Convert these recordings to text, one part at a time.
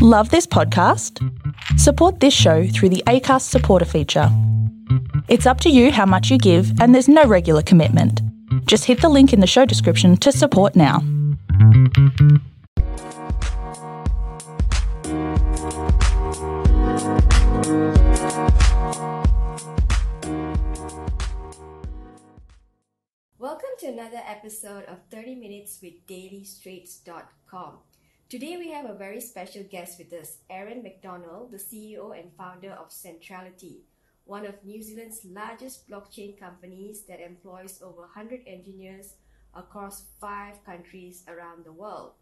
Love this podcast? Support this show through the ACAST supporter feature. It's up to you how much you give, and there's no regular commitment. Just hit the link in the show description to support now. Welcome to another episode of 30 Minutes with DailyStraits.com. Today we have a very special guest with us, Aaron McDonald, the CEO and founder of Centrality, one of New Zealand's largest blockchain companies that employs over 100 engineers across five countries around the world.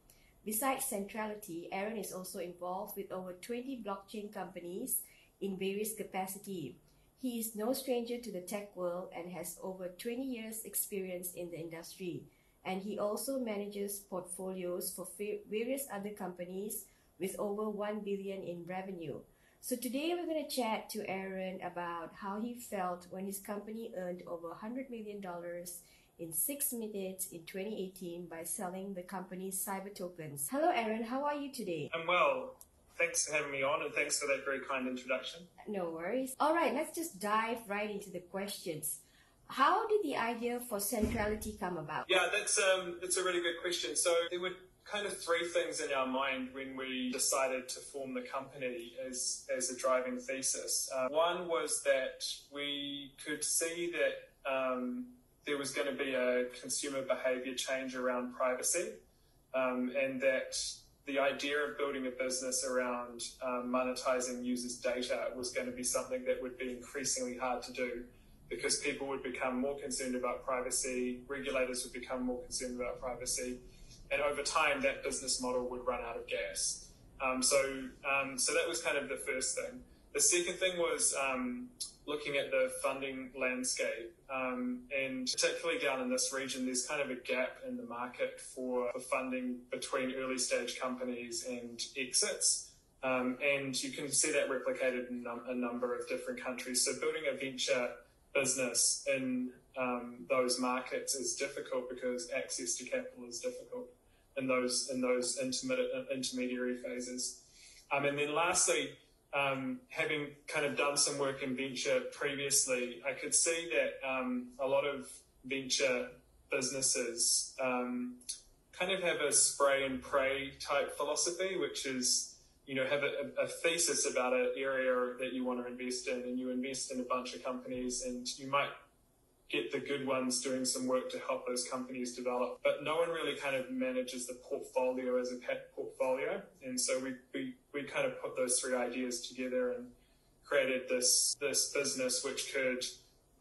Besides Centrality, Aaron is also involved with over 20 blockchain companies in various capacities. He is no stranger to the tech world and has over 20 years experience in the industry. And he also manages portfolios for various other companies with over 1 billion in revenue. So today we're going to chat to Aaron about how he felt when his company earned over 100 million dollars in 6 minutes in 2018 by selling the company's cyber tokens. Hello Aaron, how are you today? I'm well. Thanks for having me on, and thanks for that very kind introduction. No worries. All right, let's just dive right into the questions. How did the idea for centrality come about? Yeah, that's um, that's a really good question. So there were kind of three things in our mind when we decided to form the company as as a driving thesis. Uh, one was that we could see that um, there was going to be a consumer behavior change around privacy, um, and that the idea of building a business around um, monetizing users' data was going to be something that would be increasingly hard to do because people would become more concerned about privacy, regulators would become more concerned about privacy, and over time that business model would run out of gas. Um, so, um, so that was kind of the first thing. The second thing was um, looking at the funding landscape, um, and particularly down in this region, there's kind of a gap in the market for, for funding between early stage companies and exits. Um, and you can see that replicated in num- a number of different countries. So building a venture business in um, those markets is difficult because access to capital is difficult in those in those intermediate intermediary phases. Um, and then lastly, um, having kind of done some work in venture previously, I could see that um, a lot of venture businesses um, kind of have a spray and pray type philosophy, which is you know have a, a, thesis about an area that you want to invest in, and you invest in a bunch of companies, and you might get the good ones doing some work to help those companies develop. But no one really kind of manages the portfolio as a pet portfolio. And so we, we, we kind of put those three ideas together and created this, this business which could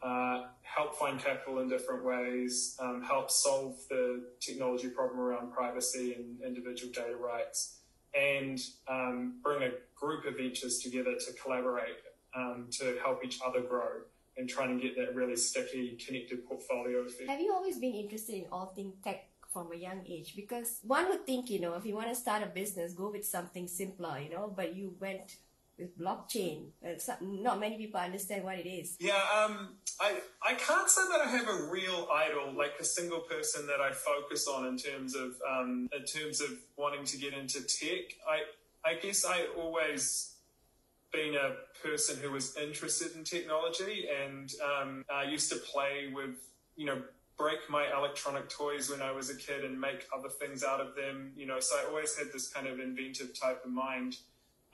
uh, help find capital in different ways, um, help solve the technology problem around privacy and individual data rights, and um, bring a group of ventures together to collaborate um, to help each other grow and trying to get that really sticky, connected portfolio effect. Have you always been interested in all things tech from a young age? Because one would think, you know, if you want to start a business, go with something simpler, you know, but you went with blockchain. Not many people understand what it is. Yeah, um, I, I can't say that I have a real idol, like a single person that I focus on in terms of um, in terms of wanting to get into tech. I I guess I always been a person who was interested in technology and um, I used to play with, you know, break my electronic toys when I was a kid and make other things out of them, you know, so I always had this kind of inventive type of mind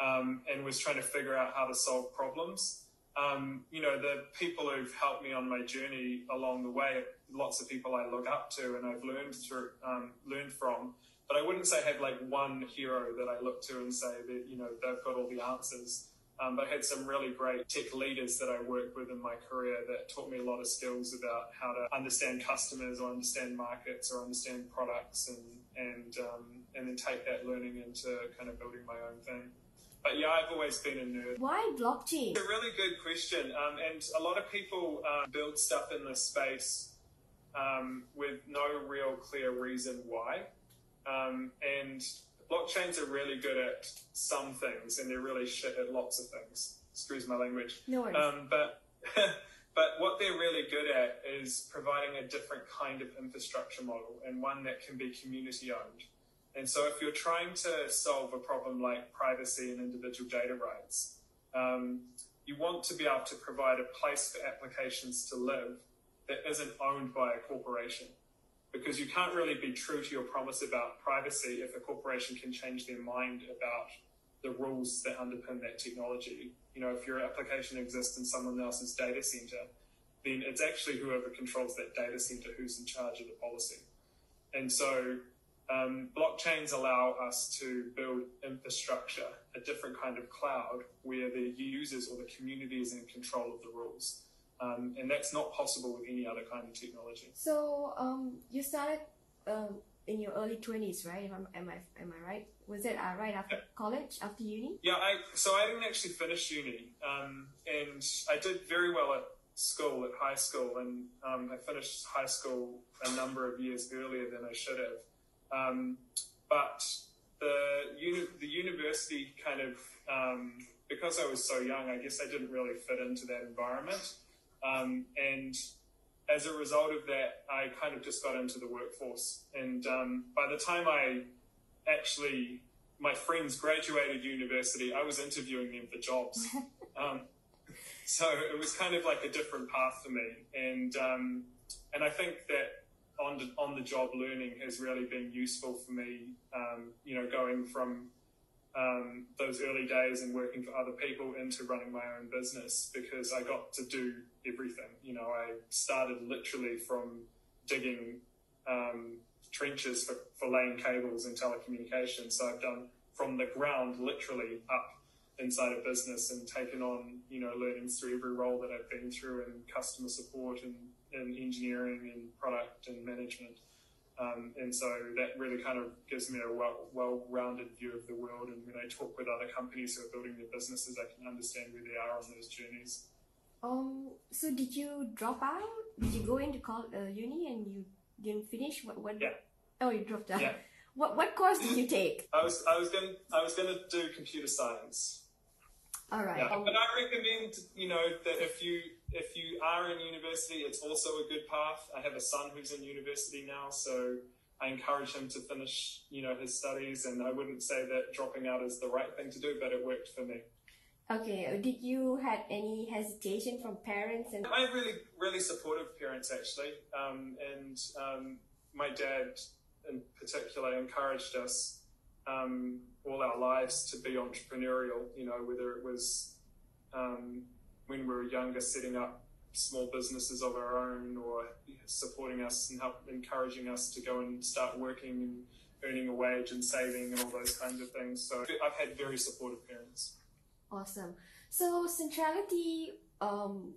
um, and was trying to figure out how to solve problems. Um, you know, the people who've helped me on my journey along the way, lots of people I look up to and I've learned through, um, learned from. But I wouldn't say I have like one hero that I look to and say that, you know, they've got all the answers. Um, but I had some really great tech leaders that I worked with in my career that taught me a lot of skills about how to understand customers or understand markets or understand products and and um, and then take that learning into kind of building my own thing. But yeah, I've always been a nerd. Why blockchain? It's a really good question. Um, and a lot of people uh, build stuff in this space um, with no real clear reason why. Um, and blockchains are really good at some things and they're really shit at lots of things. Excuse my language. No worries. Um, but but what they're really good at is providing a different kind of infrastructure model and one that can be community owned. And so, if you're trying to solve a problem like privacy and individual data rights, um, you want to be able to provide a place for applications to live that isn't owned by a corporation. Because you can't really be true to your promise about privacy if a corporation can change their mind about the rules that underpin that technology. You know, if your application exists in someone else's data center, then it's actually whoever controls that data center who's in charge of the policy. And so um, blockchains allow us to build infrastructure, a different kind of cloud where the users or the community is in control of the rules. Um, and that's not possible with any other kind of technology. So um, you started um, in your early 20s, right? Am I, am I, am I right? Was it uh, right after college, after uni? Yeah, I, so I didn't actually finish uni. Um, and I did very well at school, at high school. And um, I finished high school a number of years earlier than I should have. Um, but the uni- the university kind of um, because I was so young, I guess I didn't really fit into that environment, um, and as a result of that, I kind of just got into the workforce. And um, by the time I actually my friends graduated university, I was interviewing them for jobs. Um, so it was kind of like a different path for me, and um, and I think that on the, on the job learning has really been useful for me. Um, you know, going from um, those early days and working for other people into running my own business because I got to do everything. You know, I started literally from digging um, trenches for, for laying cables in telecommunications. So I've done from the ground literally up inside a business and taken on, you know, learnings through every role that I've been through and customer support and in engineering and product and management. Um, and so that really kind of gives me a well, well-rounded view of the world. And when I talk with other companies who are building their businesses, I can understand where they are on those journeys. Um. So did you drop out? Did you go into college, uh, uni and you didn't finish? What? What? Yeah. Oh, you dropped out. Yeah. What? What course did you take? I was I was gonna I was going to do computer science. All right. Yeah. Um, But I recommend you know that if you if you are in university, it's also a good path. I have a son who's in university now, so I encourage him to finish, you know, his studies. And I wouldn't say that dropping out is the right thing to do, but it worked for me. okay. uh, Did you had any hesitation from parents and? I have really, really supportive parents actually, um, and um, my dad in particular encouraged us um, all our lives to be entrepreneurial. You know, whether it was um, when we were younger, setting up small businesses of our own, or supporting us and help encouraging us to go and start working and earning a wage and saving and all those kinds of things. So I've had very supportive parents. Awesome. So centrality. Um,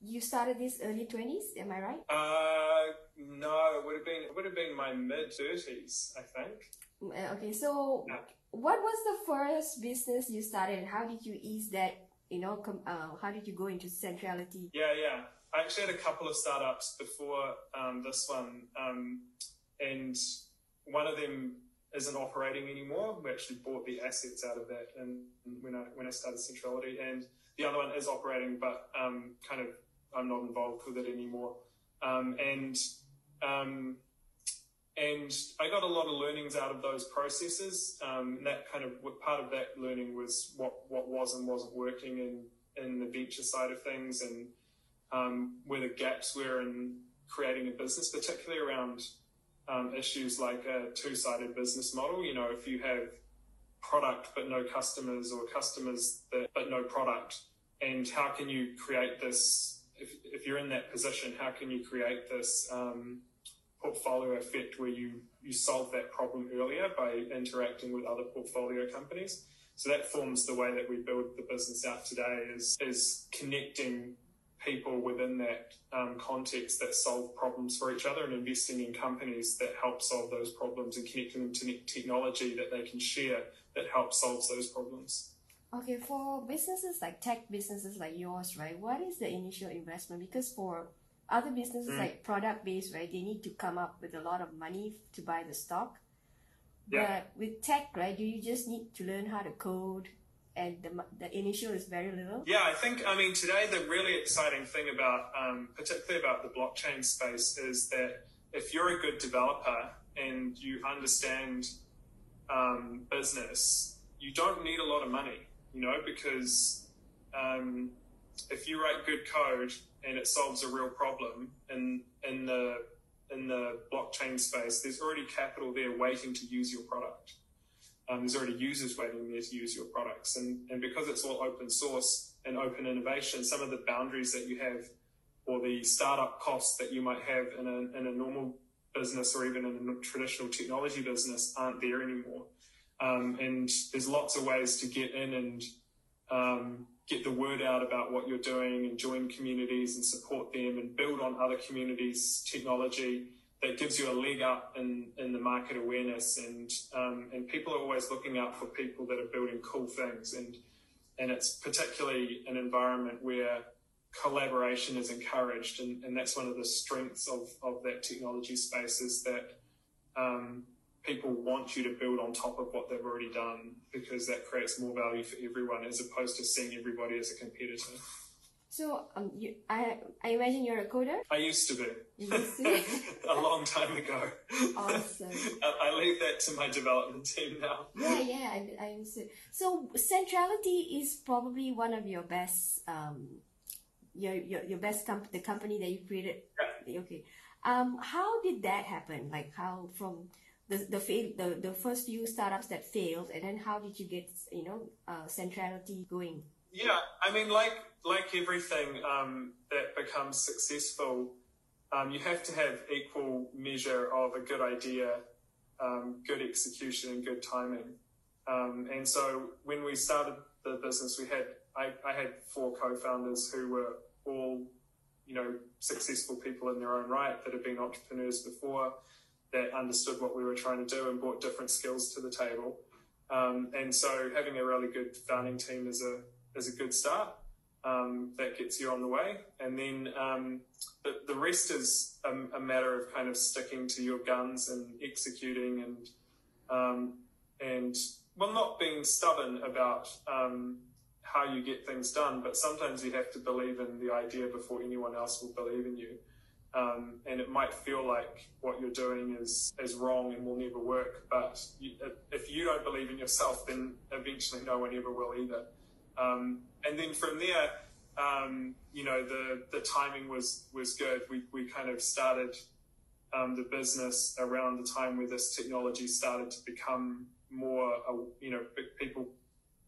you started this early twenties. Am I right? Uh, no, it would have been it would have been my mid thirties, I think. Uh, Okay. So what was the first business you started? How did you ease that? You know, uh, how did you go into centrality? Yeah, yeah. I actually had a couple of startups before um, this one, um, and one of them isn't operating anymore. We actually bought the assets out of that, and when I when I started Centrality, and the other one is operating, but um, kind of I'm not involved with it anymore. Um, and um, and I got a lot of learnings out of those processes. Um, and that kind of part of that learning was what what was and wasn't working in in the venture side of things, and um, where the gaps were in creating a business, particularly around um, issues like a two-sided business model. You know, if you have product but no customers, or customers that, but no product, and how can you create this? If, if you're in that position, how can you create this um, portfolio effect where you you solve that problem earlier by interacting with other portfolio companies? So that forms the way that we build the business out today is is connecting people within that um, context that solve problems for each other and investing in companies that help solve those problems and connecting them to technology that they can share that helps solve those problems. Okay, for businesses like tech businesses like yours, right? What is the initial investment? Because for other businesses Mm. like product based, right, they need to come up with a lot of money to buy the stock. Yeah. But with tech, right, do you just need to learn how to code, and the the initial is very little? Yeah, I think, I mean, today the really exciting thing about, um, particularly about the blockchain space, is that if you're a good developer and you understand um, business, you don't need a lot of money, you know, because um, if you write good code and it solves a real problem in in the in the blockchain space, there's already capital there waiting to use your product. Um, there's already users waiting there to use your products, and and because it's all open source and open innovation, some of the boundaries that you have or the startup costs that you might have in a in a normal business or even in a traditional technology business aren't there anymore. Um, and there's lots of ways to get in and um, get the word out about what you're doing and join communities and support them and build on other communities' technology that gives you a leg up in, in the market awareness. And, um, and people are always looking out for people that are building cool things. And, and it's particularly an environment where collaboration is encouraged, and, and that's one of the strengths of, of that technology space is that um, people want you to build on top of what they've already done because that creates more value for everyone as opposed to seeing everybody as a competitor. So, um, you, I, I imagine you're a coder. I used to be. Used to? a long time ago. Awesome. I, I leave that to my development team now. Yeah, yeah, I, I understood. So, centrality is probably one of your best um, your your, your best comp- the company that you created Yeah. okay um how did that happen like how from the the fail the, the first few startups that failed and then how did you get you know uh, centrality going Yeah, I mean, like like everything um, that becomes successful, um, you have to have equal measure of a good idea, um, good execution, and good timing. Um, and so when we started the business, we had I, I had four co-founders who were all, you know, successful people in their own right that had been entrepreneurs before, that understood what we were trying to do and brought different skills to the table. Um, and so having a really good founding team is a is a good start. Um, that gets you on the way, and then um, the the rest is a, a matter of kind of sticking to your guns and executing and um, and well, not being stubborn about um, how you get things done, but sometimes you have to believe in the idea before anyone else will believe in you. Um, and it might feel like what you're doing is, is wrong and will never work, but you, if you don't believe in yourself, then eventually no one ever will either. Um, and then from there, um, you know, the, the timing was, was good. We, we kind of started um, the business around the time where this technology started to become more, uh, you know, people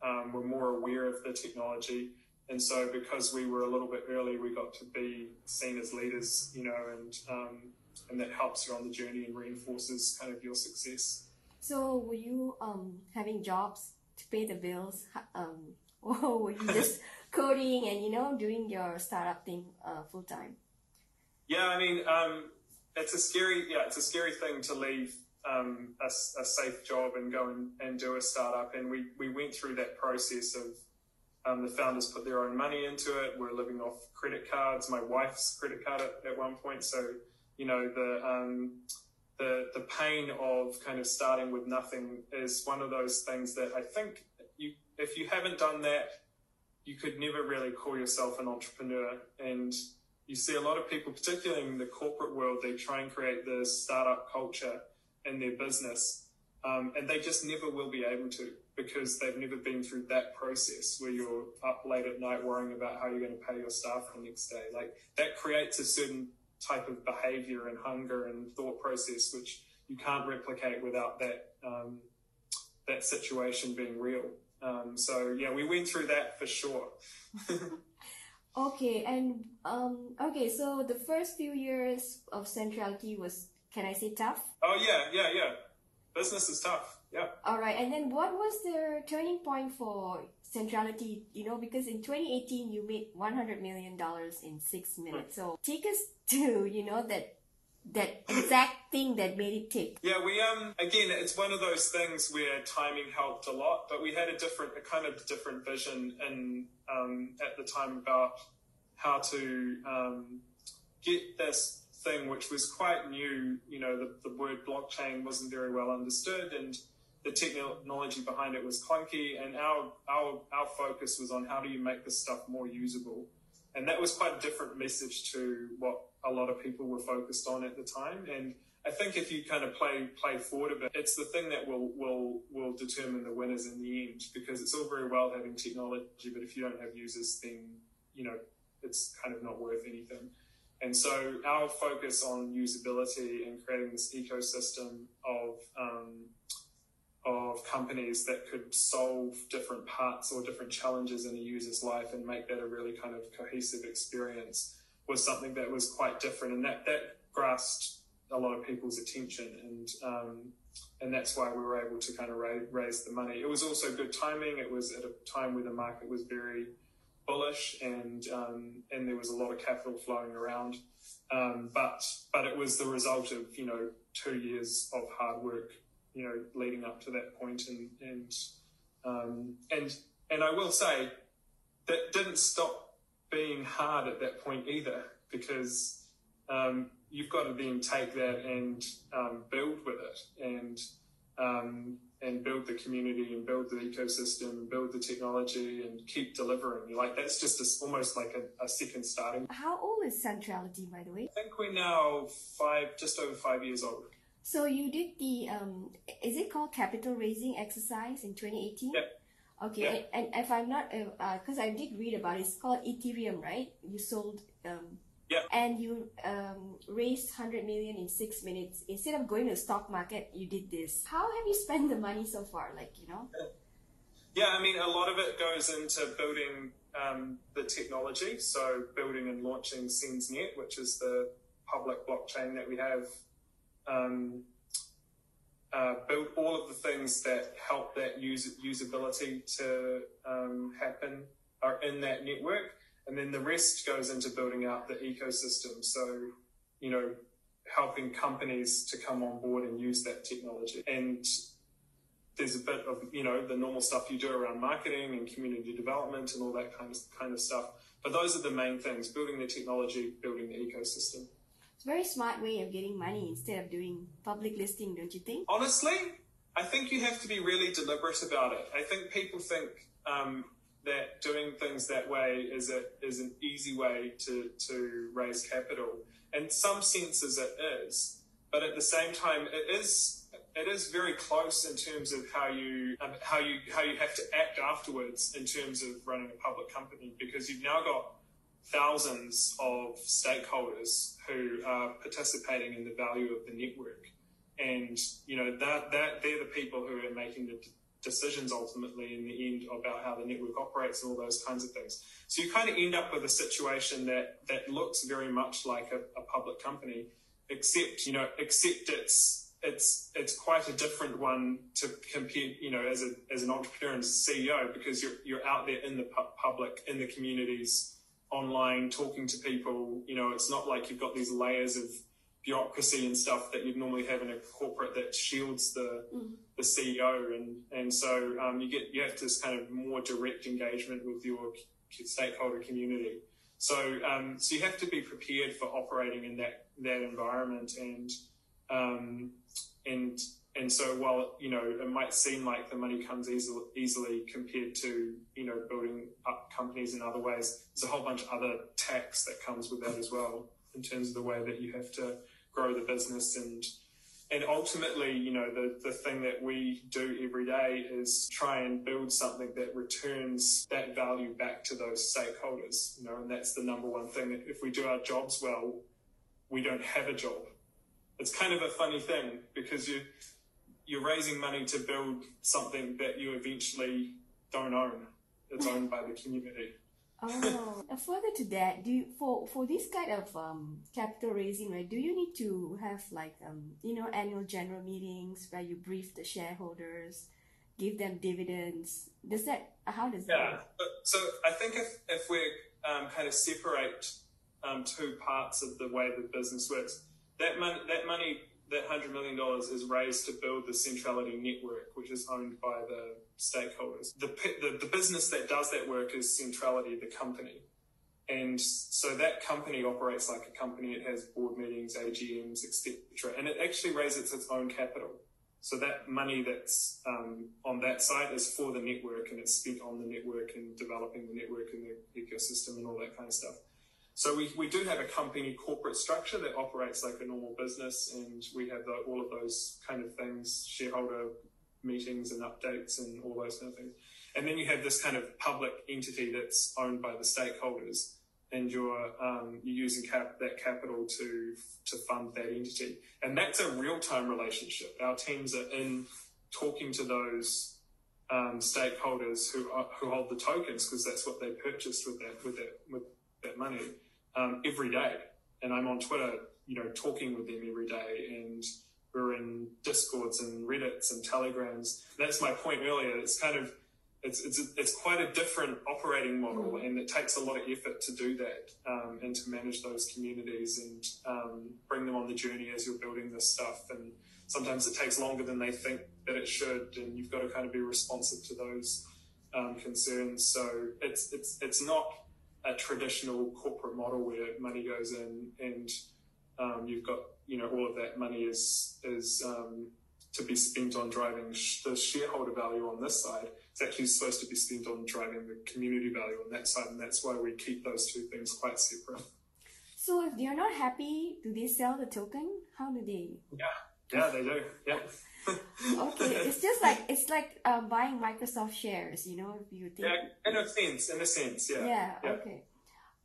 um, were more aware of the technology. And so, because we were a little bit early, we got to be seen as leaders, you know, and um, and that helps you on the journey and reinforces kind of your success. so were you um having jobs to pay the bills um or were you just coding and you know doing your startup thing uh, full time Yeah, I mean, um, it's a scary, yeah, it's a scary thing to leave um, a, a safe job and go and, and do a startup. And we, we went through that process of um, the founders put their own money into it. We're living off credit cards. My wife's credit card at, at one point. So, you know, the, um, the, the pain of kind of starting with nothing is one of those things that I think you, if you haven't done that, you could never really call yourself an entrepreneur. And you see a lot of people, particularly in the corporate world, they try and create this startup culture in their business, um, and they just never will be able to because they've never been through that process where you're up late at night worrying about how you're going to pay your staff the next day. Like that creates a certain type of behavior and hunger and thought process which you can't replicate without that um, that situation being real. Um, so yeah, we went through that for sure. Okay, and um, okay, so the first few years of centrality was, can I say, tough? Oh yeah, yeah, yeah. Business is tough. Yeah. All right, and then what was the turning point for centrality? You know, because in 2018 you made 100 million dollars in six minutes. So take us to you know that that exact thing that made it tick. Yeah, we um again, it's one of those things where timing helped a lot, but we had a different, a kind of different vision in um, at the time about how to um, get this thing, which was quite new. You know, the, the word blockchain wasn't very well understood, and the technology behind it was clunky. And our our our focus was on how do you make this stuff more usable, and that was quite a different message to what a lot of people were focused on at the time. And I think if you kind of play play forward a bit, it's the thing that will will will determine the winners in the end because it's all very well having technology, but if you don't have users, then you know it's kind of not worth anything. And so our focus on usability and creating this ecosystem of um, of companies that could solve different parts or different challenges in a user's life and make that a really kind of cohesive experience was something that was quite different, and that that grasped a lot of people's attention, and um, and that's why we were able to kind of raise, raise the money. It was also good timing. It was at a time where the market was very bullish, and um, and there was a lot of capital flowing around. Um, but but it was the result of you know two years of hard work, you know, leading up to that point, and and um, and and I will say that didn't stop being hard at that point either, because um, you've got to then take that and um, build with it and um, and build the community and build the ecosystem and build the technology and keep delivering. Like that's just a, almost like a, a, second starting. How old is Centrality, by the way? I think we're now five, just over five years old. So you did the um, is it called capital raising exercise in 2018? Yep. Okay, yep. And, and, if I'm not, because uh, I did read about it, it's called Ethereum, right? You sold um, yeah. And you um, raised 100 million in six minutes. Instead of going to the stock market, you did this. How have you spent the money so far? Like, you know? Yeah, I mean, a lot of it goes into building um, the technology. So, building and launching CENNZnet, which is the public blockchain that we have. Um, uh, build all of the things that help that usability to um, happen are in that network and then the rest goes into building out the ecosystem. So, you know, helping companies to come on board and use that technology. And there's a bit of, you know, the normal stuff you do around marketing and community development and all that kind of kind of stuff. But those are the main things, building the technology, building the ecosystem. It's a very smart way of getting money instead of doing public listing, don't you think? Honestly, I think you have to be really deliberate about it. I think people think um, that doing things that way is a, is an easy way to, to raise capital. In some senses it is, but at the same time it is it is very close in terms of how you um, how you how you have to act afterwards in terms of running a public company because you've now got thousands of stakeholders who are participating in the value of the network and you know that that they're the people who are making the decisions ultimately in the end about how the network operates and all those kinds of things. So you kind of end up with a situation that that looks very much like a, a public company, except you know, except it's it's it's quite a different one to compare, you know, as a as an entrepreneur and CEO because you're you're out there in the pu- public, in the communities, online, talking to people. You know, it's not like you've got these layers of bureaucracy and stuff that you'd normally have in a corporate that shields the mm. the CEO, and and so um, you get you have this kind of more direct engagement with your stakeholder community. So um, so you have to be prepared for operating in that that environment, and um, and and so while you know it might seem like the money comes easily, easily compared to you know building up companies in other ways, there's a whole bunch of other tax that comes with that as well in terms of the way that you have to grow the business and and ultimately, you know, the, the thing that we do every day is try and build something that returns that value back to those stakeholders, you know, and that's the number one thing. If we do our jobs well, we don't have a job. It's kind of a funny thing because you, you're raising money to build something that you eventually don't own. It's owned by the community. Oh, further to that, do you, for for this kind of um, capital raising, right? Do you need to have like um, you know annual general meetings where you brief the shareholders, give them dividends? Does that how does yeah. that? Yeah. So I think if if we um, kind of separate um, two parts of the way the business works, that money that money that $100 million is raised to build the centrality network, which is owned by the stakeholders. The, the, the business that does that work is centrality, the company. And so that company operates like a company. It has board meetings, AGMs, etc. And it actually raises its own capital. So that money that's um, on that side is for the network and it's spent on the network and developing the network and the ecosystem and all that kind of stuff. So we, we do have a company corporate structure that operates like a normal business, and we have the, all of those kind of things, shareholder meetings and updates and all those kind of things. And then you have this kind of public entity that's owned by the stakeholders, and you're um, you're using cap, that capital to to fund that entity, and that's a real time relationship. Our teams are in talking to those um, stakeholders who who hold the tokens because that's what they purchased with that with that with that money um, every day. And I'm on Twitter, you know, talking with them every day, and we're in discords and Reddits and Telegrams. That's my point earlier. It's kind of it's it's it's quite a different operating model, mm. and it takes a lot of effort to do that um, and to manage those communities and um, bring them on the journey as you're building this stuff. And sometimes it takes longer than they think that it should, and you've got to kind of be responsive to those um, concerns. So it's it's it's not a traditional corporate model where money goes in and um, you've got you know all of that money is is um, to be spent on driving sh- the shareholder value on this side. It's actually supposed to be spent on driving the community value on that side, and that's why we keep those two things quite separate. So if they're not happy, do they sell the token? How do they? Yeah, yeah, they do. Yeah. okay, it's just like it's like um, buying Microsoft shares, you know. If you think. Yeah, in a sense, in a sense, yeah. Yeah. yeah. Okay.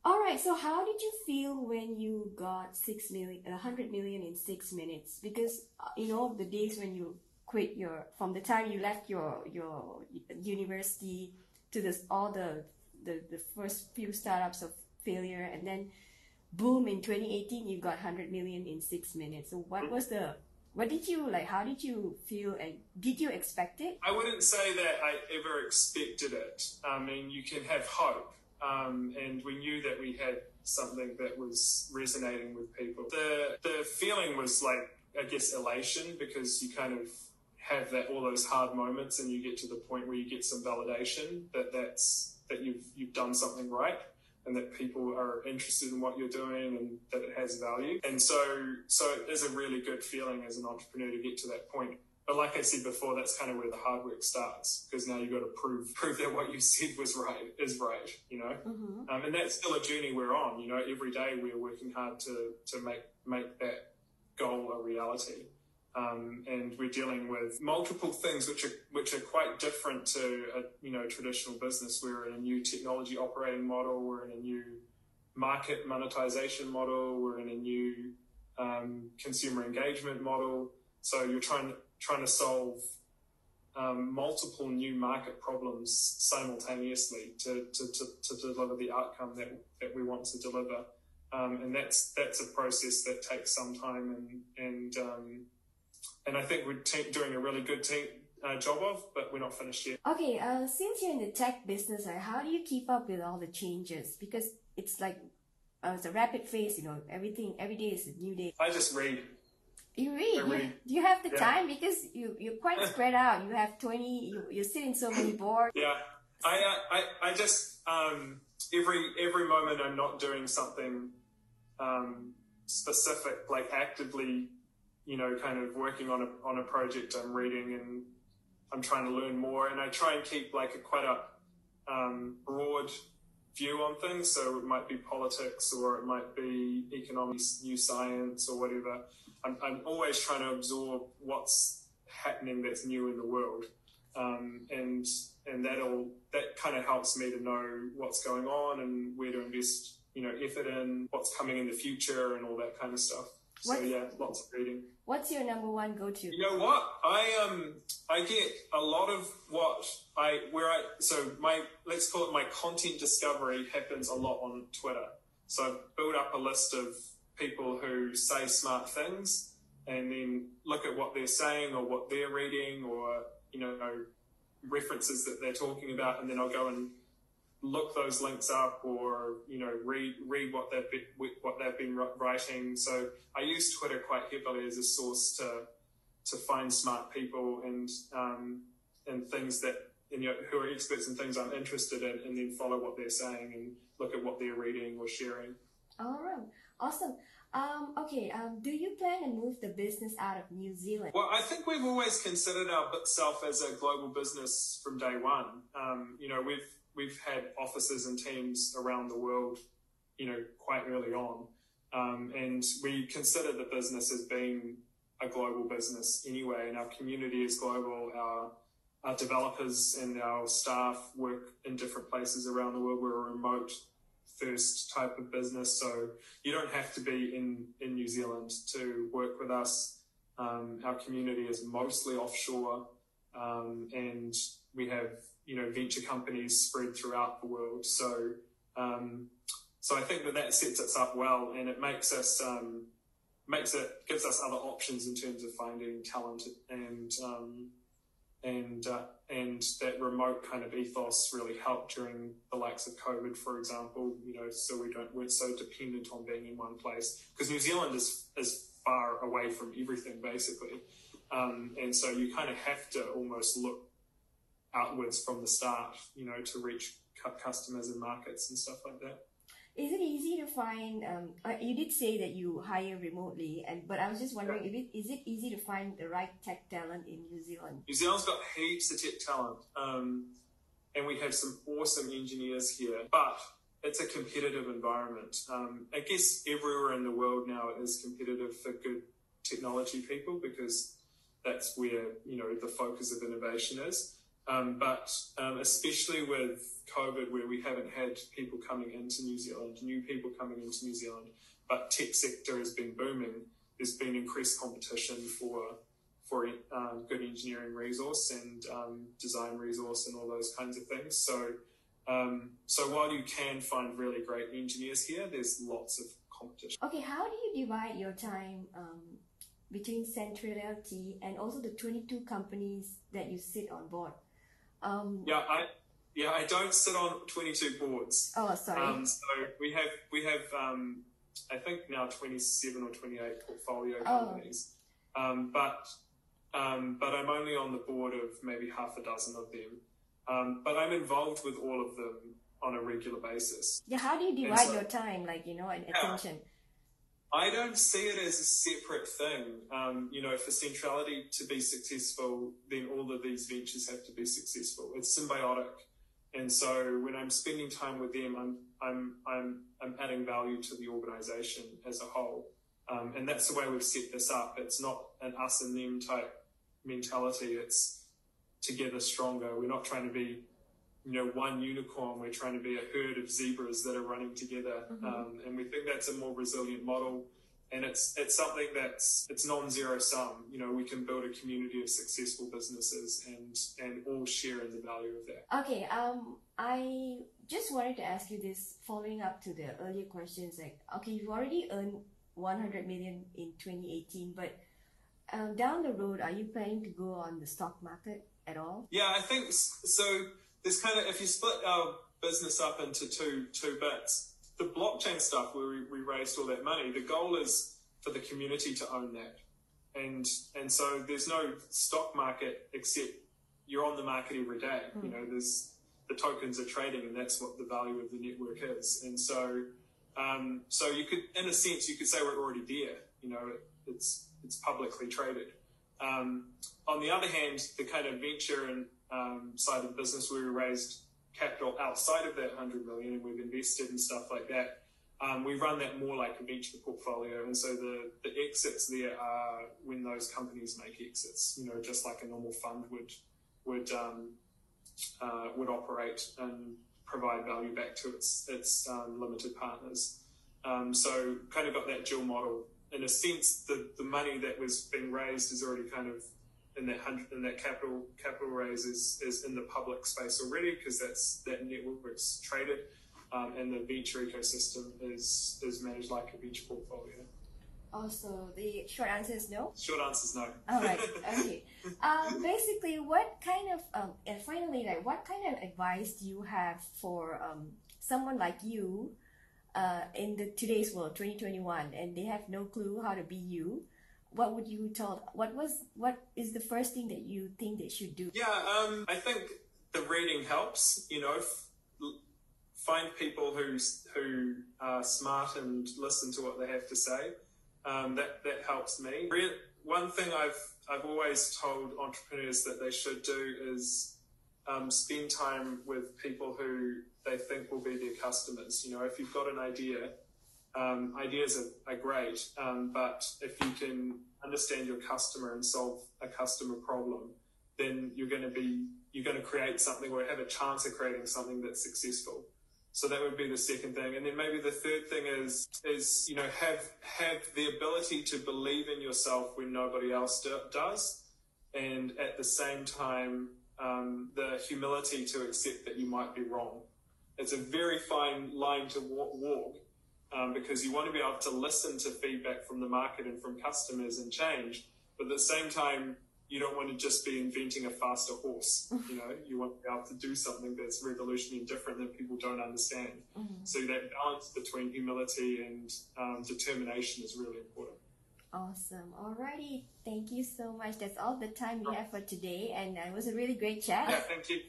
All right. So, how did you feel when you got six million, a hundred million in six minutes? Because uh, you know the days when you quit your, from the time you left your your university to this all the the, the first few startups of failure, and then boom in 2018 you got 100 million in six minutes. So, what was the what did you like? How did you feel? And did you expect it? I wouldn't say that I ever expected it. I mean, you can have hope, um, and we knew that we had something that was resonating with people. The the feeling was like, I guess, elation because you kind of have that all those hard moments, and you get to the point where you get some validation that that's that you've you've done something right and that people are interested in what you're doing and that it has value. And so, so it is a really good feeling as an entrepreneur to get to that point. But like I said before, that's kind of where the hard work starts because now you've got to prove prove that what you said was right is right, you know. Mm-hmm. Um, and that's still a journey we're on. You know, every day we're working hard to to make make that goal a reality. Um, and we're dealing with multiple things which are which are quite different to a you know traditional business. We're in a new technology operating model. We're in a new market monetization model. We're in a new um, consumer engagement model. So you're trying trying to solve um, multiple new market problems simultaneously to, to, to, to, deliver the outcome that, that we want to deliver. Um, and that's that's a process that takes some time and and um, and I think we're te- doing a really good uh, job of, but we're not finished yet. Okay, uh, since you're in the tech business, uh, how do you keep up with all the changes? Because it's like uh, it's a rapid phase, you know. Everything every day is a new day. I just read. You read. You, read. Do you have the yeah. time because you you're quite spread out. You have twenty. You you sit in so many boards. Yeah, I I I just um every every moment I'm not doing something um specific, like actively you know, kind of working on a on a project I'm reading and I'm trying to learn more, and I try and keep like a quite a um, broad view on things. So it might be politics, or it might be economics, new science, or whatever. I'm, I'm always trying to absorb what's happening that's new in the world, um, and and that'll that kind of helps me to know what's going on and where to invest, you know, effort in, what's coming in the future, and all that kind of stuff. So yeah, lots of reading. What's your number one go-to? You know what? I um I get a lot of what I where I so my let's call it my content discovery happens a lot on Twitter. So I've built up a list of people who say smart things and then look at what they're saying or what they're reading or you know references that they're talking about and then I'll go and look those links up or you know read read what they've been, what they've been writing. So I use Twitter quite heavily as a source to to find smart people and um, and things that you know who are experts in things I'm interested in, and then follow what they're saying and look at what they're reading or sharing. All right, awesome. Um, okay, um, do you plan to move the business out of New Zealand? Well, I think we've always considered ourselves as a global business from day one. Um, you know, we've we've had offices and teams around the world, you know, quite early on. Um, and we consider the business as being a global business anyway, and our community is global. Our, our developers and our staff work in different places around the world. We're a remote first type of business, so you don't have to be in, in New Zealand to work with us. Um, our community is mostly offshore, um, and we have you know venture companies spread throughout the world. So um, so I think that that sets us up well, and it makes us um, makes it gives us other options in terms of finding talent and um, and uh, and that remote kind of ethos really helped during the likes of COVID, for example. You know, so we don't we're so dependent on being in one place because New Zealand is is far away from everything basically, um, and so you kind of have to almost look outwards from the start, you know, to reach customers and markets and stuff like that. Is it easy to find? Um, uh, you did say that you hire remotely, and but I was just wondering if it is it easy to find the right tech talent in New Zealand? New Zealand's got heaps of tech talent, um, and we have some awesome engineers here, but it's a competitive environment. Um, I guess everywhere in the world now is competitive for good technology people because that's where you know the focus of innovation is. Um, but um, especially with COVID, where we haven't had people coming into New Zealand, new people coming into New Zealand, but tech sector has been booming. There's been increased competition for for um, good engineering resource and um, design resource and all those kinds of things. So, um, so while you can find really great engineers here, there's lots of competition. Okay, how do you divide your time um, between Centrality and also the 22 companies that you sit on board? Um, yeah, I yeah I don't sit on 22 boards. Oh, sorry. Um, so we have we have um, I think now 27 or 28 portfolio oh. companies, oh. um, but um, but I'm only on the board of maybe half a dozen of them. Um, but I'm involved with all of them on a regular basis. Yeah, how do you divide so, your time, like you know, and yeah, attention? I don't see it as a separate thing. Um, you know, for centrality to be successful, then all of these ventures have to be successful. It's symbiotic. And so when I'm spending time with them, I'm, I'm, I'm, I'm adding value to the organization as a whole. Um, and that's the way we've set this up. It's not an us and them type mentality. It's together stronger. We're not trying to be you know, one unicorn. We're trying to be a herd of zebras that are running together, mm-hmm. um, and we think that's a more resilient model. And it's it's something that's it's non-zero sum. You know, we can build a community of successful businesses and and all share in the value of that. Okay. Um, I just wanted to ask you this, following up to the earlier questions. Like, okay, you've already earned 100 million in 2018, but um, down the road, are you planning to go on the stock market at all? Yeah, I think so there's kind of if you split our business up into two two bits, the blockchain stuff where we, we raised all that money, the goal is for the community to own that, and and so there's no stock market except you're on the market every day. Mm. You know, there's the tokens are trading, and that's what the value of the network is. And so, um, so you could, in a sense, you could say we're already there. You know, it, it's it's publicly traded. Um, on the other hand, the kind of venture and um, side of the business we raised capital outside of that 100 million and we've invested in stuff like that. Um, we run that more like a venture portfolio. And so the, the exits there are when those companies make exits, you know, just like a normal fund would, would, um, uh, would operate and provide value back to its, its um, limited partners. Um, so kind of got that dual model. In a sense, the, the money that was being raised is already kind of in that hundred in that capital capital raise is, is in the public space already because that's that network's traded, um, and the venture ecosystem is is managed like a venture portfolio. Also, the short answer is no. Short answer is no. All right. Okay. um, basically, what kind of um, and finally, like, what kind of advice do you have for um, someone like you, uh, in the today's world, 2021, and they have no clue how to be you? What would you tell what was what is the first thing that you think they should do? Yeah um, i think the reading helps you know f- find people who who are smart and listen to what they have to say. Um, that that helps me. Re- one thing i've i've always told entrepreneurs that they should do is um, spend time with people who they they think will be their customers. You know, if you've got an idea, um, ideas are, are great, um, but if you can understand your customer and solve a customer problem, then you're going to be you're going to create something or have a chance of creating something that's successful. So that would be the second thing, and then maybe the third thing is is you know have have the ability to believe in yourself when nobody else do, does, and at the same time um, the humility to accept that you might be wrong. It's a very fine line to walk um, because you want to be able to listen to feedback from the market and from customers and change, but at the same time you don't want to just be inventing a faster horse. You know, you want to be able to do something that's revolutionary and different that people don't understand. Mm-hmm. So that balance between humility and um, determination is really important. Awesome. Alrighty. Thank you so much. That's all the time we have for today. And uh, it was a really great chat. Yeah, thank you.